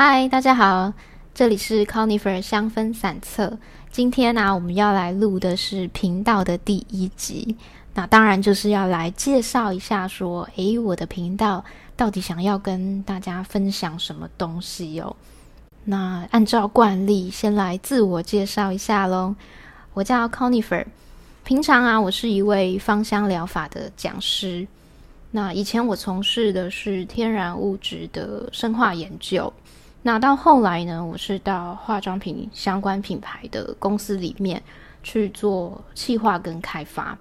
嗨，大家好，这里是 Conifer 香氛散策。今天呢，我们要来录的是频道的第一集。那当然就是要来介绍一下，说，诶，我的频道到底想要跟大家分享什么东西哦？那按照惯例，先来自我介绍一下喽。我叫 Conifer，平常啊，我是一位芳香疗法的讲师。那以前我从事的是天然物质的生化研究。那到后来呢，我是到化妆品相关品牌的公司里面去做企划跟开发。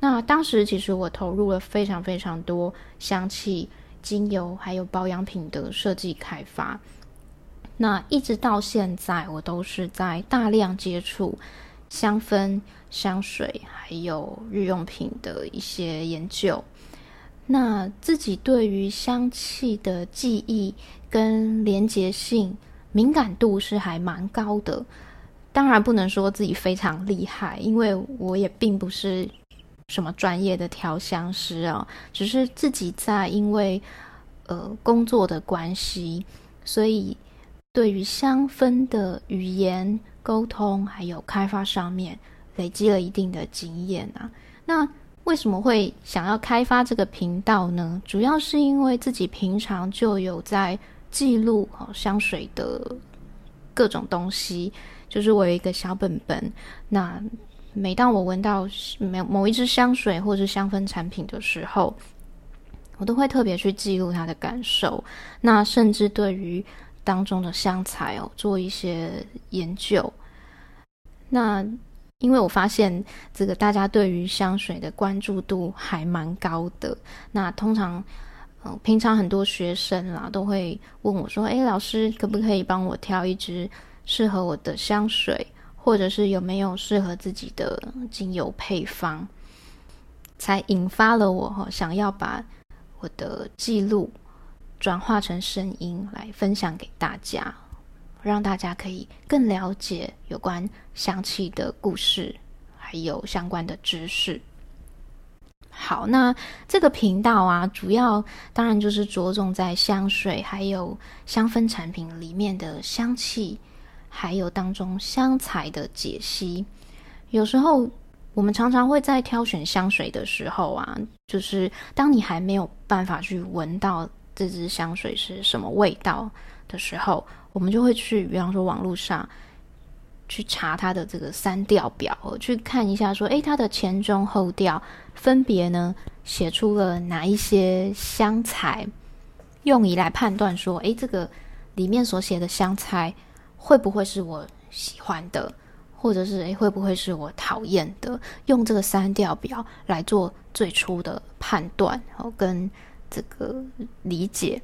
那当时其实我投入了非常非常多香气、精油还有保养品的设计开发。那一直到现在，我都是在大量接触香氛、香水还有日用品的一些研究。那自己对于香气的记忆跟连结性敏感度是还蛮高的，当然不能说自己非常厉害，因为我也并不是什么专业的调香师啊，只是自己在因为呃工作的关系，所以对于香氛的语言沟通还有开发上面累积了一定的经验啊，那。为什么会想要开发这个频道呢？主要是因为自己平常就有在记录哦香水的各种东西，就是我有一个小本本。那每当我闻到某某一支香水或者是香氛产品的时候，我都会特别去记录它的感受。那甚至对于当中的香材哦做一些研究。那因为我发现这个大家对于香水的关注度还蛮高的。那通常，嗯，平常很多学生啦都会问我说：“哎，老师可不可以帮我挑一支适合我的香水，或者是有没有适合自己的精油配方？”才引发了我哈想要把我的记录转化成声音来分享给大家。让大家可以更了解有关香气的故事，还有相关的知识。好，那这个频道啊，主要当然就是着重在香水还有香氛产品里面的香气，还有当中香材的解析。有时候我们常常会在挑选香水的时候啊，就是当你还没有办法去闻到这支香水是什么味道的时候。我们就会去，比方说网络上去查它的这个三调表，去看一下说，诶，它的前中后调分别呢写出了哪一些香材，用以来判断说，诶，这个里面所写的香材会不会是我喜欢的，或者是诶，会不会是我讨厌的？用这个三调表来做最初的判断，哦，跟这个理解。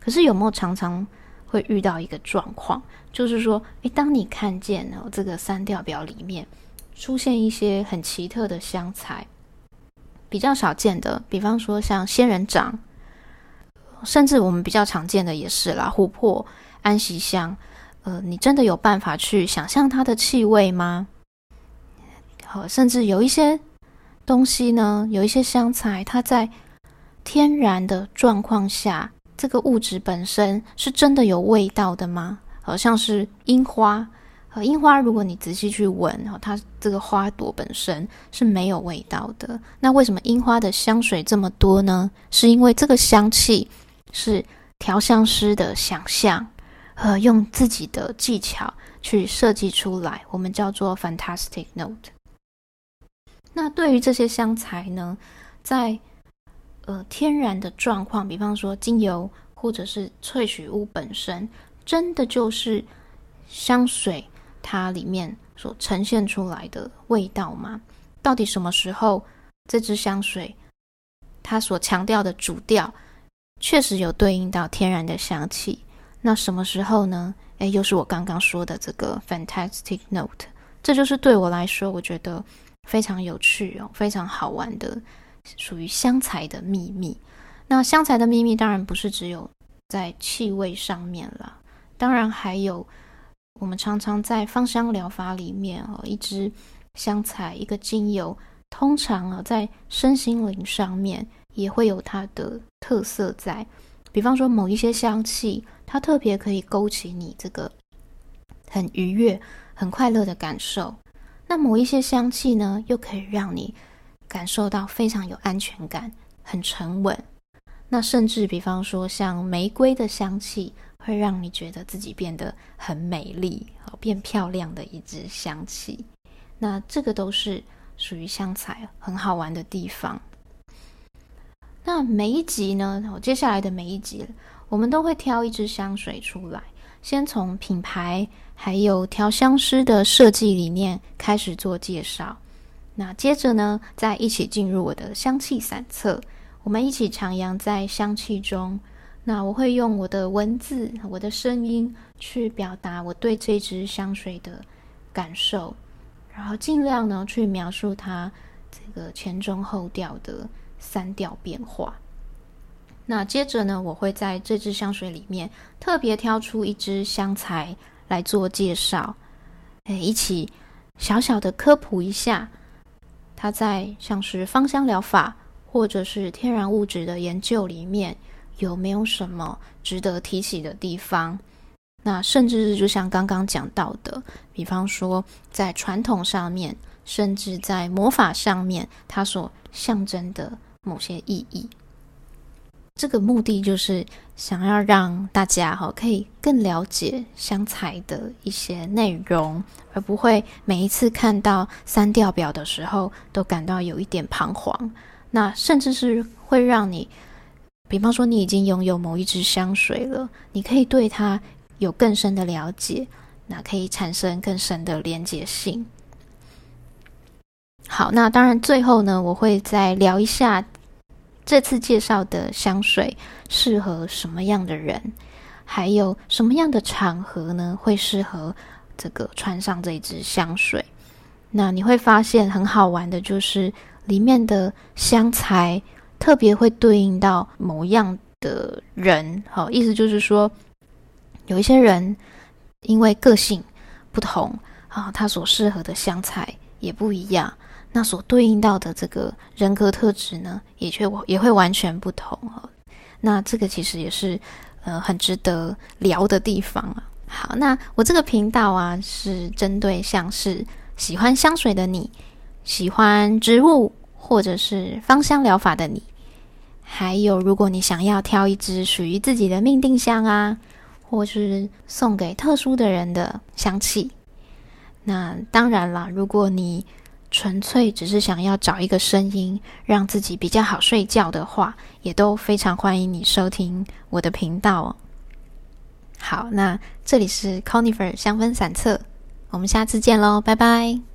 可是有没有常常？会遇到一个状况，就是说，诶，当你看见哦这个三调表里面出现一些很奇特的香材，比较少见的，比方说像仙人掌，甚至我们比较常见的也是啦，琥珀、安息香，呃，你真的有办法去想象它的气味吗？好，甚至有一些东西呢，有一些香材，它在天然的状况下。这个物质本身是真的有味道的吗？好像是樱花，呃，樱花如果你仔细去闻，它这个花朵本身是没有味道的。那为什么樱花的香水这么多呢？是因为这个香气是调香师的想象，和，用自己的技巧去设计出来，我们叫做 fantastic note。那对于这些香材呢，在呃，天然的状况，比方说精油或者是萃取物本身，真的就是香水它里面所呈现出来的味道吗？到底什么时候这支香水它所强调的主调确实有对应到天然的香气？那什么时候呢？诶，又是我刚刚说的这个 fantastic note，这就是对我来说，我觉得非常有趣哦，非常好玩的。属于香材的秘密。那香材的秘密当然不是只有在气味上面了，当然还有我们常常在芳香疗法里面哦，一支香材、一个精油，通常啊在身心灵上面也会有它的特色在。比方说某一些香气，它特别可以勾起你这个很愉悦、很快乐的感受。那某一些香气呢，又可以让你感受到非常有安全感、很沉稳。那甚至比方说，像玫瑰的香气，会让你觉得自己变得很美丽、变漂亮的一支香气。那这个都是属于香材很好玩的地方。那每一集呢，我接下来的每一集，我们都会挑一支香水出来，先从品牌还有调香师的设计理念开始做介绍。那接着呢，再一起进入我的香气散册。我们一起徜徉在香气中，那我会用我的文字、我的声音去表达我对这支香水的感受，然后尽量呢去描述它这个前中后调的三调变化。那接着呢，我会在这支香水里面特别挑出一支香材来做介绍，哎，一起小小的科普一下，它在像是芳香疗法。或者是天然物质的研究里面有没有什么值得提起的地方？那甚至是就像刚刚讲到的，比方说在传统上面，甚至在魔法上面，它所象征的某些意义。这个目的就是想要让大家哈可以更了解香材的一些内容，而不会每一次看到三调表的时候都感到有一点彷徨。那甚至是会让你，比方说你已经拥有某一支香水了，你可以对它有更深的了解，那可以产生更深的连结性。好，那当然最后呢，我会再聊一下这次介绍的香水适合什么样的人，还有什么样的场合呢会适合这个穿上这一支香水。那你会发现很好玩的就是。里面的香材特别会对应到某样的人，好，意思就是说，有一些人因为个性不同啊，他所适合的香材也不一样，那所对应到的这个人格特质呢，也却也会完全不同啊。那这个其实也是呃很值得聊的地方啊。好，那我这个频道啊是针对像是喜欢香水的你，喜欢植物。或者是芳香疗法的你，还有如果你想要挑一支属于自己的命定香啊，或是送给特殊的人的香气，那当然啦，如果你纯粹只是想要找一个声音让自己比较好睡觉的话，也都非常欢迎你收听我的频道。好，那这里是 Conifer 香氛散册，我们下次见喽，拜拜。